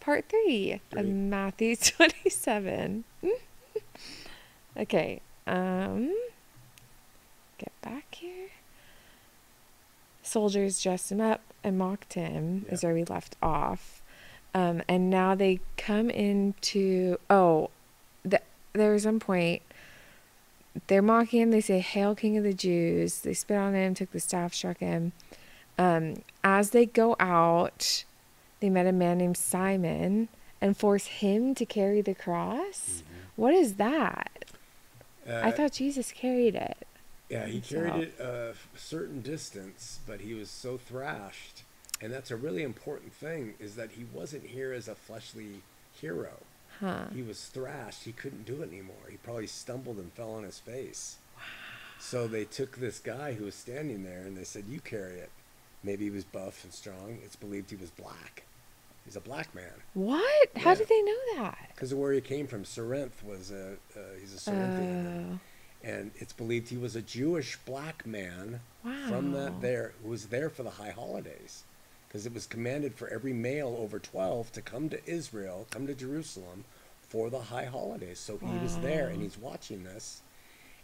part three, of Matthew 27. okay. Um, get back here. Soldiers dressed him up and mocked him, is where we left off. Um, and now they come into, oh, the, there was one point they're mocking him. They say, Hail, King of the Jews. They spit on him, took the staff, struck him. Um, as they go out, they met a man named Simon and forced him to carry the cross. What is that? Uh, I thought Jesus carried it. Yeah, he carried it a certain distance, but he was so thrashed, and that's a really important thing. Is that he wasn't here as a fleshly hero. Huh. He was thrashed. He couldn't do it anymore. He probably stumbled and fell on his face. So they took this guy who was standing there and they said, "You carry it." Maybe he was buff and strong. It's believed he was black. He's a black man What? How did they know that? because of where he came from. Corinth was a uh, he's a Corinthian, Oh, and it's believed he was a Jewish black man from that there who was there for the high holidays because it was commanded for every male over 12 to come to Israel, come to Jerusalem for the high holidays. So he was there and he's watching this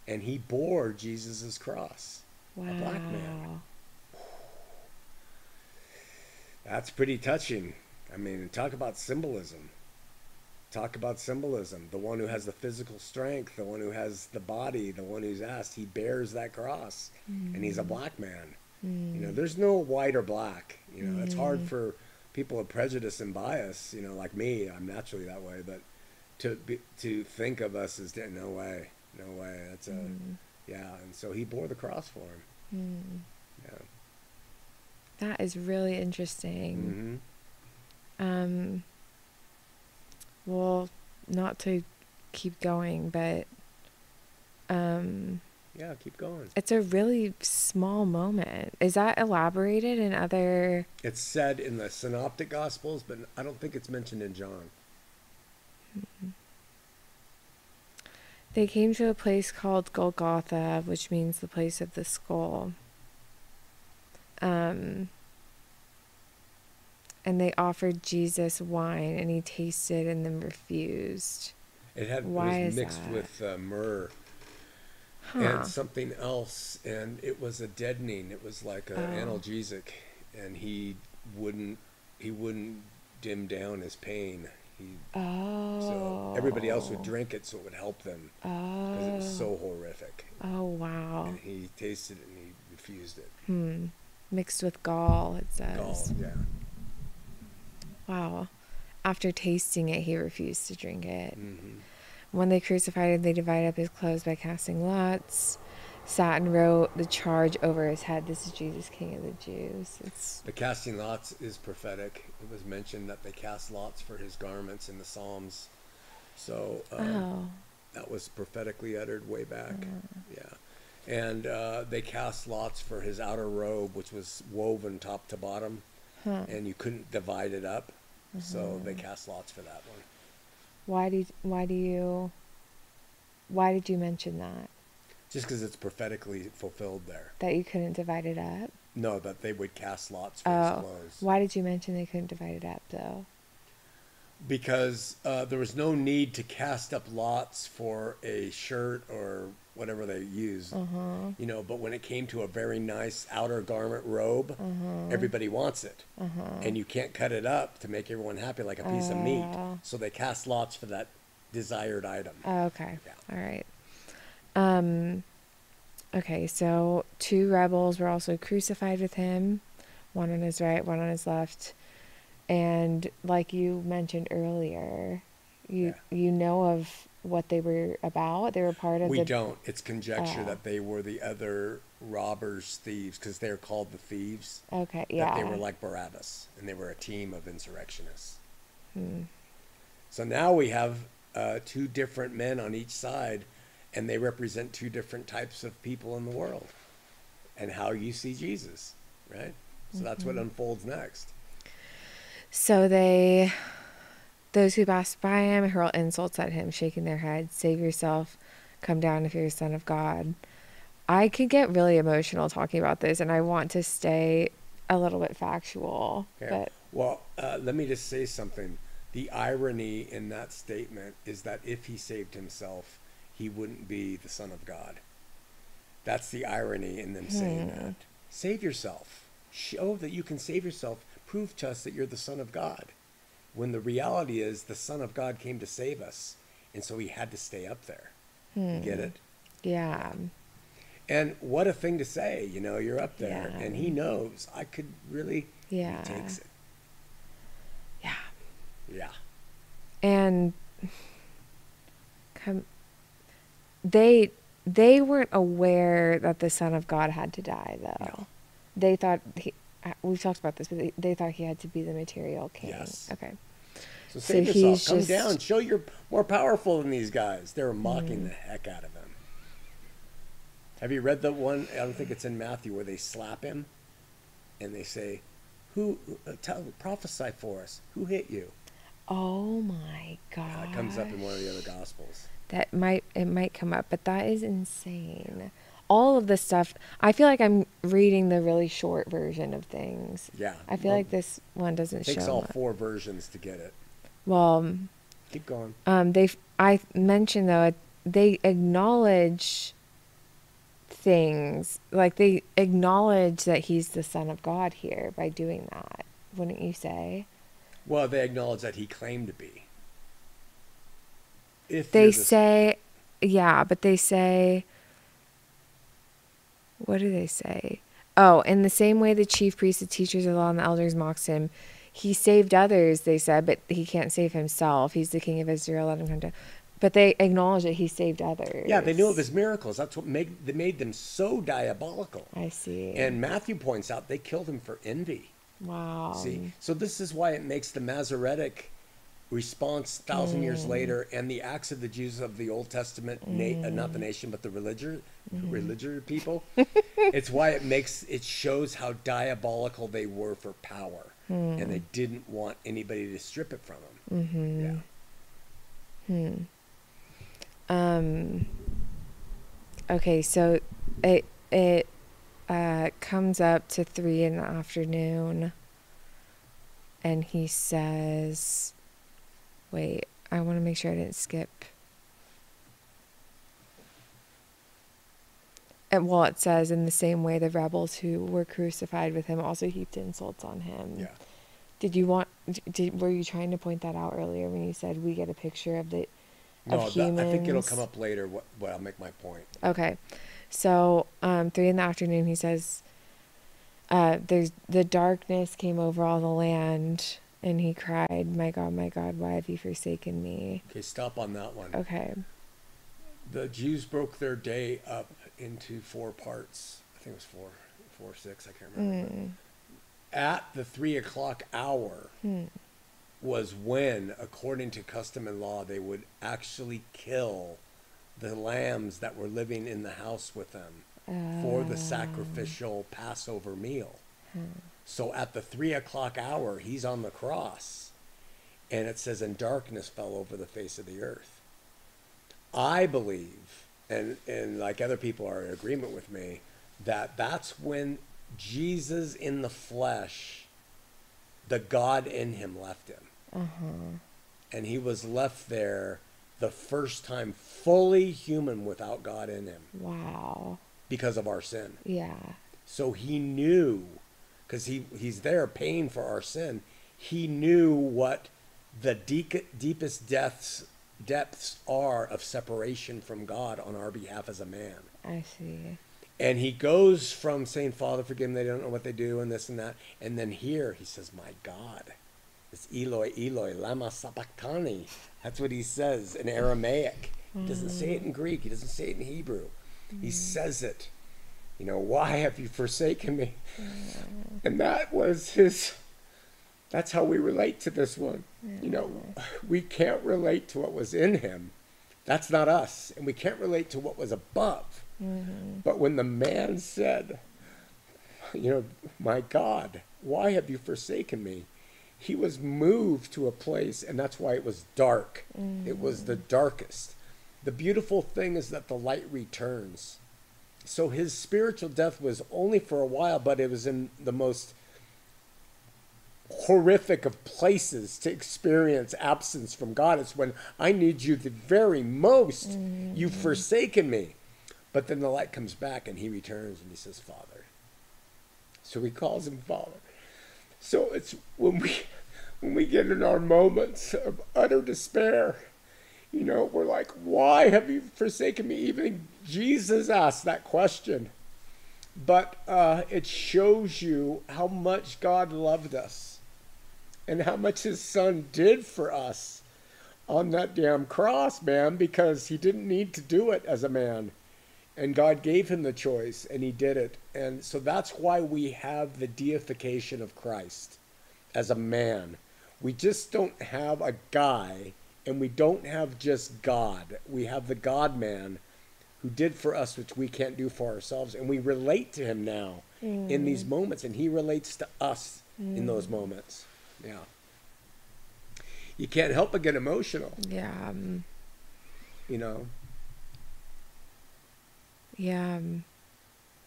and he bore Jesus' cross. wow. A black man. That's pretty touching. I mean, talk about symbolism. Talk about symbolism. The one who has the physical strength, the one who has the body, the one who's asked, he bears that cross. And he's a mm. black man. You know, mm. there's no white or black. You know, it's hard mm. for people of prejudice and bias, you know, like me. I'm naturally that way, but to be, to think of us as no way, no way. That's a yeah. And so he bore the cross for him. Yeah. That is really interesting. hmm Um, well, not to keep going, but um, Yeah, keep going. it's a really small moment. Is that elaborated in other? It's said in the Synoptic Gospels, but I don't think it's mentioned in John. They came to a place called Golgotha, which means the place of the skull. Um, and they offered Jesus wine, and he tasted and then refused. It had Why it was mixed that? with uh, myrrh Huh. and something else, and it was a deadening. It was like an Oh. analgesic, and he wouldn't he wouldn't dim down his pain. He Oh. so everybody else would drink it, so it would help them Oh. because it was so horrific. Oh wow. And he tasted it and he refused it. Hmm. Mixed with gall, it says. Gall, yeah. Wow. After tasting it, he refused to drink it. hmm When they crucified him, they divided up his clothes by casting lots. Satin wrote the charge over his head. This is Jesus, King of the Jews. It's The casting lots is prophetic. It was mentioned that they cast lots for his garments in the Psalms. So um, oh, that was prophetically uttered way back. Yeah. And uh, they cast lots for his outer robe, which was woven top to bottom, huh. and you couldn't divide it up. So they cast lots for that one. Why do you, why do you why did you mention that? Just because it's prophetically fulfilled there. That you couldn't divide it up? No, that they would cast lots for his Oh, clothes. why did you mention they couldn't divide it up though? because uh, there was no need to cast up lots for a shirt or whatever they used. Uh-huh. You know, but when it came to a very nice outer garment robe, Uh-huh. everybody wants it. And you can't cut it up to make everyone happy like a piece of meat. So they cast lots for that desired item. Oh, okay. Yeah. All right. Um okay, so two rebels were also crucified with him, one on his right, one on his left. And like you mentioned earlier, you you know of what they were about? They were part of we the don't. It's conjecture Oh. that they were the other robbers, thieves, because they're called the thieves. Okay, yeah. They were like Barabbas, and they were a team of insurrectionists. Hmm. So now we have uh, two different men on each side, and they represent two different types of people in the world, and how you see Jesus, right? So that's Mm-hmm. what unfolds next. So they, those who pass by him, hurl insults at him, shaking their heads. Save yourself, come down if you're a son of God. I could get really emotional talking about this, and I want to stay a little bit factual. Yeah. But Well, uh, let me just say something. the irony in that statement is that if he saved himself, he wouldn't be the Son of God. That's the irony in them saying Hmm. that. Save yourself. Show that you can save yourself. Prove to us that you're the Son of God. When the reality is the Son of God came to save us, and so he had to stay up there. You Get it? Yeah. And what a thing to say, you know, you're up there Yeah. and he knows I could really Yeah. he takes it. Yeah. Yeah. And come they they weren't aware that the son of God had to die though. No. They thought he uh, we've talked about this, but they, they thought he had to be the material king. Yes. Okay. So So save yourself. he's Come just- down. Show you're more powerful than these guys. They were mocking Mm. the heck out of him. Have you read the one? I don't think it's in Matthew where they slap him, and they say, "Who uh, tell prophesy for us? Who hit you?" Oh my god. That comes up in one of the other gospels. That might it might come up, but that is insane. All of this stuff. I feel like I'm reading the really short version of things. Yeah. I feel well, like this one doesn't It takes all much. four versions to get it. Well, Keep going. um, they I mentioned though they acknowledge things like they acknowledge that he's the son of God here by doing that. Wouldn't you say? Well, they acknowledge that he claimed to be. If They the- say, yeah, but they say, what do they say? Oh, in the same way the chief priests, the teachers of the law, and the elders mocked him, he saved others, they said, but he can't save himself. He's the king of Israel, let him come down. But they acknowledge that he saved others. Yeah, they knew of his miracles. That's what made they made them so diabolical. I see. And Matthew points out they killed him for envy. wow. See, so this is why it makes the Masoretic response thousand years mm. later and the acts of the Jews of the Old Testament, na- uh, not the mm. nation but the religious mm-hmm. religious people. it's why it makes it shows how diabolical they were for power, and they didn't want anybody to strip it from them. Mm-hmm. Yeah. Um. Okay, so it it uh, comes up to three in the afternoon, and he says, "Wait, I want to make sure I didn't skip." And well, it says in the same way the rebels who were crucified with him also heaped insults on him. Yeah. Did you want? Did were you trying to point that out earlier when you said we get a picture of the No, of that. I think it'll come up later. What, what I'll make my point. Okay, so um, three in the afternoon, he says, uh, "There's the darkness came over all the land, and he cried, My God, my God, why have you forsaken me?'" Okay, stop on that one. Okay, The Jews broke their day up into four parts. I think it was four, four, six. I can't remember. Hmm. At the three o'clock hour Hmm. was when, according to custom and law, they would actually kill the lambs that were living in the house with them for the sacrificial Passover meal. So at the three o'clock hour, he's on the cross, and it says, "And darkness fell over the face of the earth." I believe, and and like other people are in agreement with me, that that's when Jesus in the flesh, the God in him left him, uh-huh. and he was left there the first time fully human without God in him. Wow, because of our sin. yeah, So he knew, because he, he's there paying for our sin, he knew what the deep, deepest depths, depths are of separation from God on our behalf as a man. I see. And he goes from saying, Father, forgive them, they don't know what they do, and this and that. And then here he says, My God. It's Eloi, Eloi, lama sabachthani. That's what he says in Aramaic. He doesn't say it in mm. Greek. He doesn't say it in Hebrew. He mm. says it. You know, why have you forsaken me? And that was his, that's how we relate to this one. You know, we can't relate to what was in him. That's not us. And we can't relate to what was above. Mm-hmm. But when the man said, you know, my God, why have you forsaken me? He was moved to a place, and that's why it was dark. It was the mm-hmm. darkest. The beautiful thing is that the light returns. So his spiritual death was only for a while, but it was in the most horrific of places to experience absence from God. It's when I need you the very most. You've mm-hmm. forsaken me. But then the light comes back and he returns and he says, Father. So he calls him Father. So it's when we when we get in our moments of utter despair, you know, we're like, why have you forsaken me? Even Jesus asked that question. But uh, it shows you how much God loved us and how much his son did for us on that damn cross, man, because he didn't need to do it as a man. And God gave him the choice and he did it. And so that's why we have the deification of Christ as a man. We just don't have a guy and we don't have just God. We have the God man who did for us which we can't do for ourselves. And we relate to him now in these moments and he relates to us in those moments. Yeah. You can't help but get emotional, Yeah. Um, you know. yeah. Um,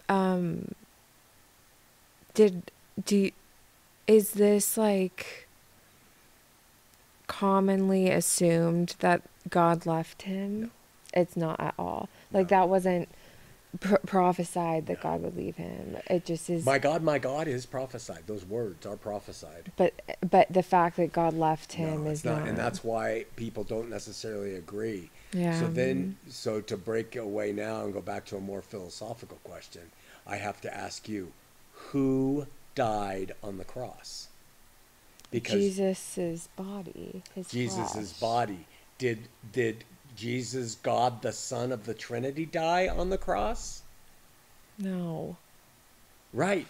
um did do you, is this like commonly assumed that God left him? It's not at all. Like No. that wasn't pr- prophesied that God would leave him. It just is. My God, my God is prophesied. Those words are prophesied. but but the fact that God left him No, is not, not. and that's why people don't necessarily agree. Yeah. So then, so to break away now and go back to a more philosophical question, I have to ask you, who died on the cross? Because Jesus's body, his Jesus' flesh. body did did Jesus, God the Son of the Trinity, die on the cross? No. Right,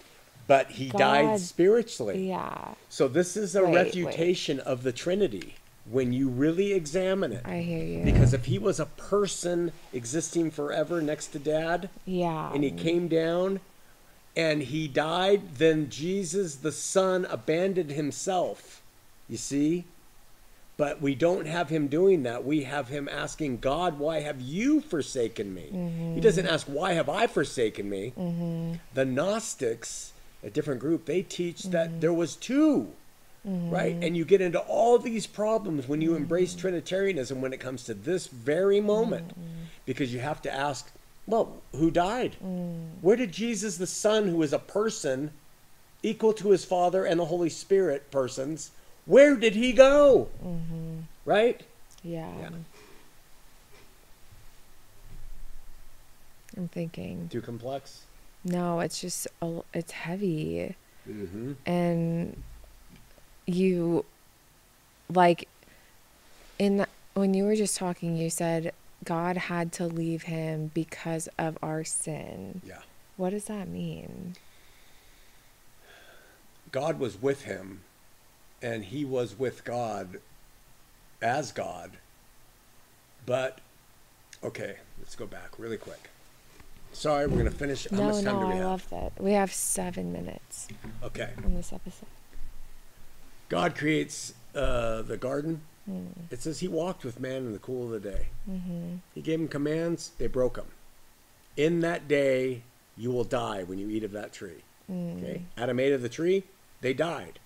but he died spiritually. Yeah, So this is a Wait, wait. refutation of the Trinity when you really examine it. I hear you. Because if he was a person existing forever next to dad yeah, and he came down and he died, then Jesus the Son abandoned himself. You see? But we don't have him doing that. We have him asking God, Why have you forsaken me? Mm-hmm. He doesn't ask, Why have I forsaken me? Mm-hmm. The Gnostics, a different group, they teach that mm-hmm. there was two right? And you get into all these problems when you embrace Trinitarianism when it comes to this very moment, because you have to ask, well, who died? Where did Jesus, the Son, who is a person equal to his Father and the Holy Spirit persons, where did he go? Right? yeah. Yeah. I'm thinking. Too complex. No, it's just a, it's heavy, Mm-hmm. and you like in the, when you were just talking, you said God had to leave him because of our sin. Yeah. What does that mean? God was with him, and he was with God as God. But, okay, let's go back really quick. Sorry, we're going to finish. How no, much time no, do we I have? love that. We have seven minutes Okay. on this episode. God creates uh, the garden. Hmm. It says he walked with man in the cool of the day. Mm-hmm. He gave him commands, they broke them. In that day, you will die when you eat of that tree. Mm. Okay? Adam ate of the tree, they died.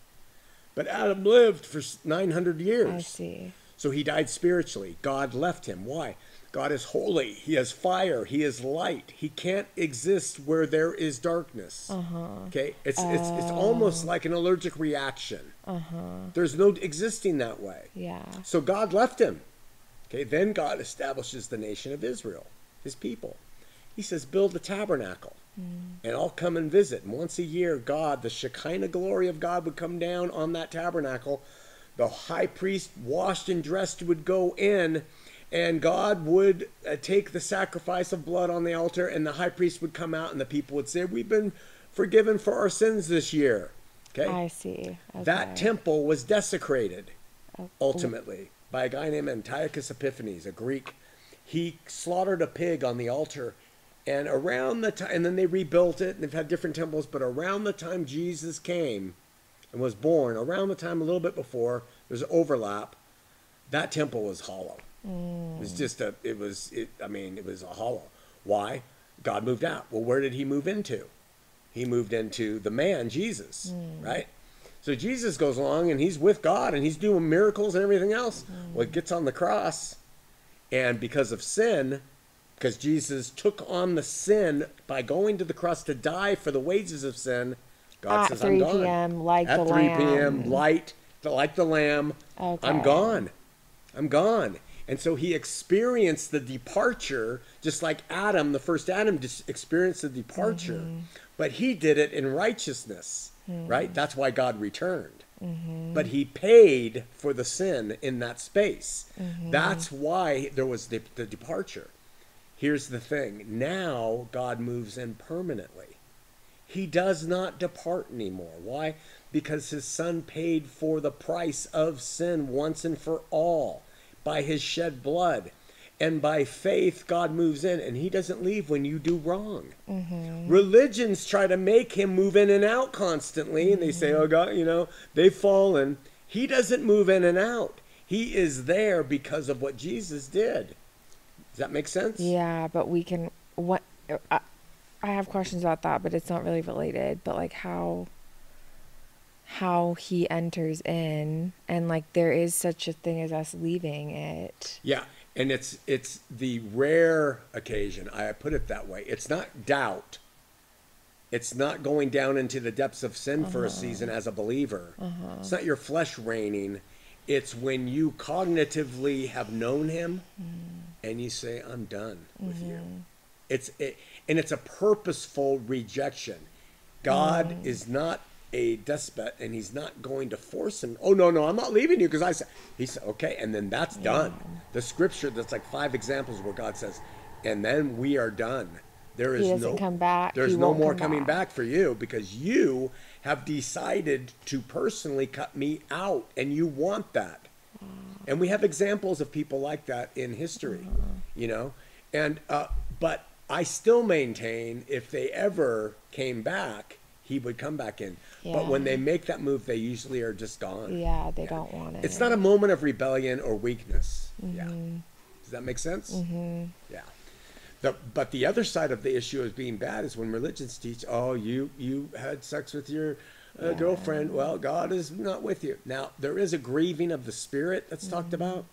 But Adam lived for 900 years. I see. So he died spiritually. God left him. Why? God is holy. He is fire. He is light. He can't exist where there is darkness. Uh-huh. Okay? It's it's it's almost like an allergic reaction. Uh-huh. There's no existing that way. Yeah. So God left him. Okay, then God establishes the nation of Israel, his people. He says, Build a tabernacle, and I'll come and visit. And once a year, God, the Shekinah glory of God would come down on that tabernacle. The high priest, washed and dressed, would go in, and God would uh, take the sacrifice of blood on the altar, and the high priest would come out, and the people would say, We've been forgiven for our sins this year. Okay? I see. That temple was desecrated Oh, ultimately by a guy named Antiochus Epiphanes, a Greek. He slaughtered a pig on the altar, and around the time, and then they rebuilt it, and they've had different temples. But around the time Jesus came and was born, around the time a little bit before, there's overlap. That temple was hollow. It was just a. It was. It. I mean, it was a hollow. Why? God moved out. Well, where did he move into? He moved into the man Jesus, right? So Jesus goes along and he's with God and he's doing miracles and everything else. Well, it gets on the cross, and because of sin, because Jesus took on the sin by going to the cross to die for the wages of sin, God At says, 3 I'm gone. p.m., like At the 3 p.m., light, like the lamb, I'm gone. I'm gone. And so he experienced the departure, just like Adam, the first Adam, experienced the departure, Mm-hmm. but he did it in righteousness, Mm. right? That's why God returned. Mm-hmm. But he paid for the sin in that space. Mm-hmm. That's why there was the, the departure. Here's the thing now God moves in permanently. He does not depart anymore. Why? Because his son paid for the price of sin once and for all by his shed blood. And by faith, God moves in, and he doesn't leave when you do wrong. Mm-hmm. Religions try to make him move in and out constantly, and they say, oh, God, you know, they've fallen. He doesn't move in and out. He is there because of what Jesus did. Does that make sense? Yeah, but we can. What I, I have questions about that, but it's not really related. But like how how he enters in, and like there is such a thing as us leaving it. Yeah, and it's it's the rare occasion. I put it that way. It's not doubt. It's not going down into the depths of sin for a uh-huh. season as a believer. Uh-huh. It's not your flesh reigning. It's when you cognitively have known Him, mm. And you say, "I'm done with you." Mm-hmm. It's it, and it's a purposeful rejection. God mm. is not a despot, and He's not going to force him. Oh no, no, I'm not leaving you because I said. He said, "Okay," and then that's done. The scripture that's like five examples where God says, "And then we are done." There is no come back. There's He no more coming back. back for you because you have decided to personally cut me out, and you want that. And we have examples of people like that in history, you know. And uh, but I still maintain if they ever came back, he would come back in. But when they make that move, they usually are just gone. Yeah, they don't want it. It's not a moment of rebellion or weakness. Yeah. Mm-hmm. Does that make sense? Mm-hmm. Yeah. The, but the other side of the issue of being bad is when religions teach, oh, you you had sex with your uh, girlfriend. Well, God is not with you. Now there is a grieving of the spirit that's talked Mm-hmm. about,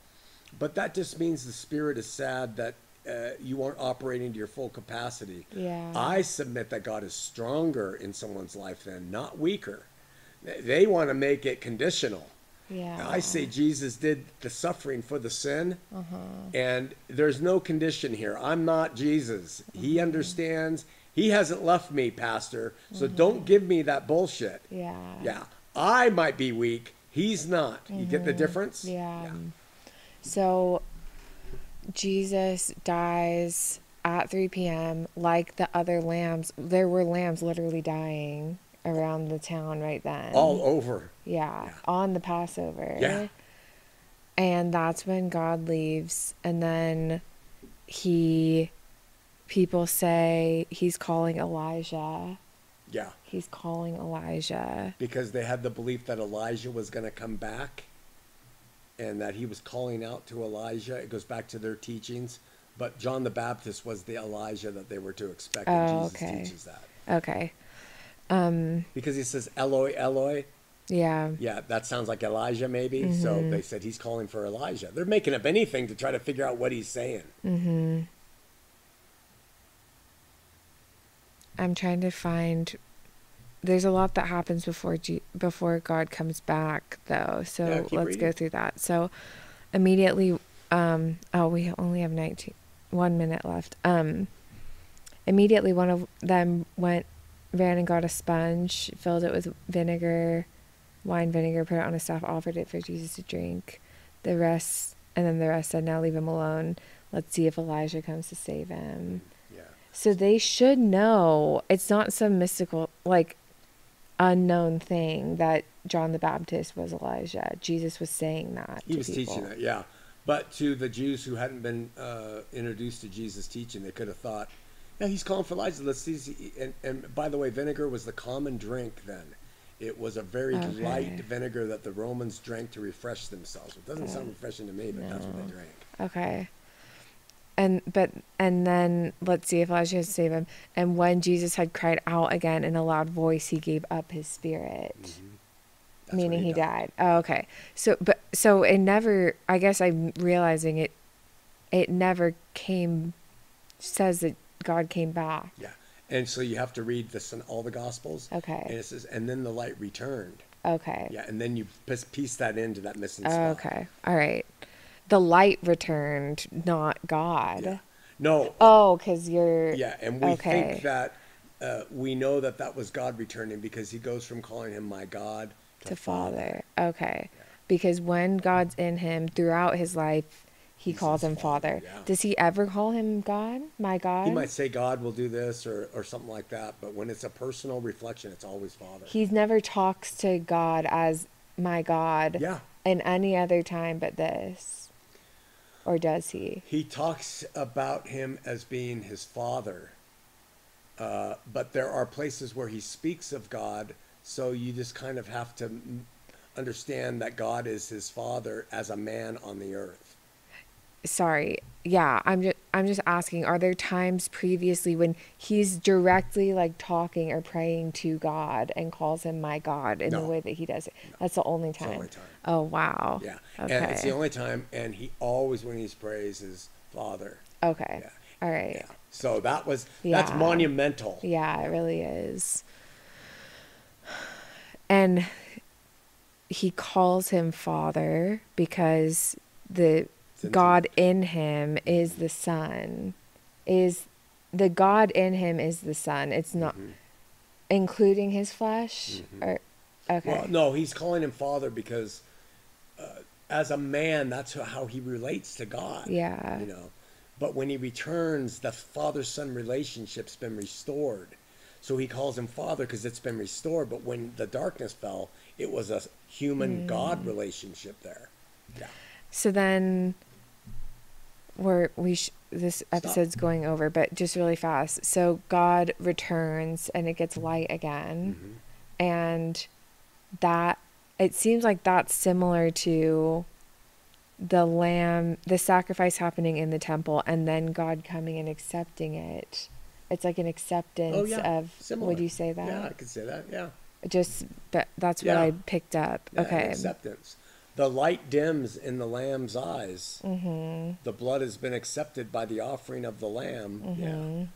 but that just means the spirit is sad that uh, you aren't operating to your full capacity. Yeah. I submit that God is stronger in someone's life than not weaker. They- want to make it conditional. Yeah. I say Jesus did the suffering for the sin, Uh-huh. and there's no condition here. I'm not Jesus. He Uh-huh. understands. He hasn't left me, Pastor. So don't give me that bullshit. Yeah. Yeah, I might be weak. He's not. You get the difference? Mm-hmm. Yeah. So Jesus dies at 3 p.m. like the other lambs. There were lambs literally dying around the town right then. All over. yeah, Yeah. on the Passover. Yeah. And that's when God leaves and then he people say he's calling Elijah. Yeah, He's calling Elijah. because they had the belief that Elijah was going to come back, and that he was calling out to Elijah. It goes back to their teachings. But John the Baptist was the Elijah that they were to expect, and Oh, Jesus okay. teaches that. Okay. Um Because he says, Eloi, Eloi. yeah. Yeah, that sounds like Elijah, maybe. So Mm-hmm. they said he's calling for Elijah. They're making up anything to try to figure out what he's saying. Mhm. I'm trying to find there's a lot that happens before G- before God comes back though. So Yeah, let's go through that. So immediately um oh we only have 19 1 minute left. Um immediately one of them went ran and got a sponge, filled it with vinegar, wine vinegar, put it on a staff, offered it for Jesus to drink. The rest and then the rest said now leave him alone. Let's see if Elijah comes to save him. So they should know it's not some mystical, like, unknown thing that John the Baptist was Elijah. Jesus was saying that. He was people. teaching that, yeah. But to the Jews who hadn't been uh, introduced to Jesus' teaching, they could have thought, yeah, he's calling for Elijah. Let's see. And, and by the way, vinegar was the common drink then. It was a very Okay. light vinegar that the Romans drank to refresh themselves. It doesn't sound refreshing to me, but that's what they drank. Okay. And but and then let's see if Elijah has to save him. And when Jesus had cried out again in a loud voice, he gave up his spirit. Mm-hmm. When meaning he died. Oh, okay. So, but so it never. I guess I'm realizing it. It never came. Says that God came back. Yeah. And so you have to read this in all the Gospels. Okay. And it says, and then the light returned. Okay. Yeah. And then you piece- that into that missing Oh, okay. All right. The light returned, not God. Yeah. No. Oh, because you're. Yeah. And we okay. think that uh, we know that that was God returning because he goes from calling him my God to Father. Okay. Because when God's in him throughout his life, he He calls him Father, Father. yeah. Does he ever call him God? My God? He might say God will do this or, or something like that, but when it's a personal reflection, it's always Father. He's never talks to God as my God yeah. in any other time but this. Or does he? He talks about him as being his father, uh, but there are places where he speaks of God, so you just kind of have to understand that God is his father as a man on the earth. Sorry. Yeah, I'm just I'm just asking are there times previously when he's directly like talking or praying to God and calls him my God in No. the way that he does it? That's the only the time. only time. Oh, wow. Yeah, Okay. and it's the only time, and he always, when he prays, is Father. Okay. Yeah. All right. Yeah. So that was that's monumental. Yeah, it really is. And he calls him father because the God in him is the son. Is the God in him is the son. It's not including his flesh or okay. Mm-hmm. Well, no, he's calling him Father because uh, as a man, that's how he relates to God. Yeah. You know, but when he returns, the father son relationship's been restored. So he calls him Father because it's been restored. But when the darkness fell, it was a human God relationship there. Yeah. So then we're we sh- this episode's going over, but just really fast. So God returns and it gets light again. Mm-hmm. And that it seems like that's similar to the lamb the sacrifice happening in the temple and then God coming and accepting it. It's like an acceptance Oh yeah. of Similar. would you say that? Yeah, I could say that. Yeah. Just but that's what Yeah. I picked up. Yeah, okay. Acceptance. The light dims in the lamb's eyes. Mhm. The blood has been accepted by the offering of the lamb. Mhm.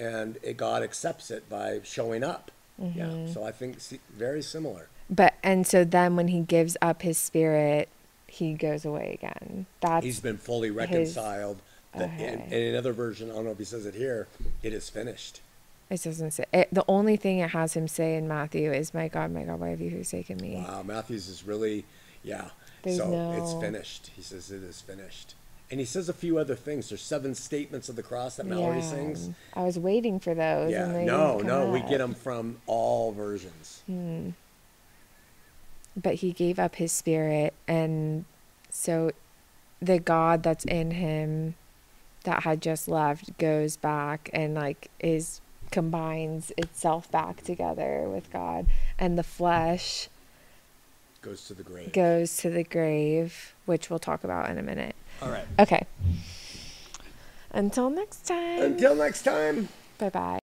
Yeah. And it, God accepts it by showing up. Yeah. Mm-hmm. So I think very similar. But and so then when he gives up his spirit, he goes away again. That's He's been fully reconciled. The- in, in another version, I don't know if he says it here, it is finished. it doesn't say it, the only thing it has him say in Matthew is, "My God, my God, why have you forsaken me?" Wow, Matthews is really, yeah. There's so no- it's finished. He says it is finished. And he says a few other things. There's seven statements of the cross that Mallory Yeah. sings. I was waiting for those. Yeah, no, no, come we get them from all versions. Hmm. But he gave up his spirit, and so the God that's in him, that had just left, goes back and like is combines itself back together with God, and the flesh Goes to the grave. goes to the grave, which we'll talk about in a minute. All right. Okay. Until next time. Until next time. Bye bye.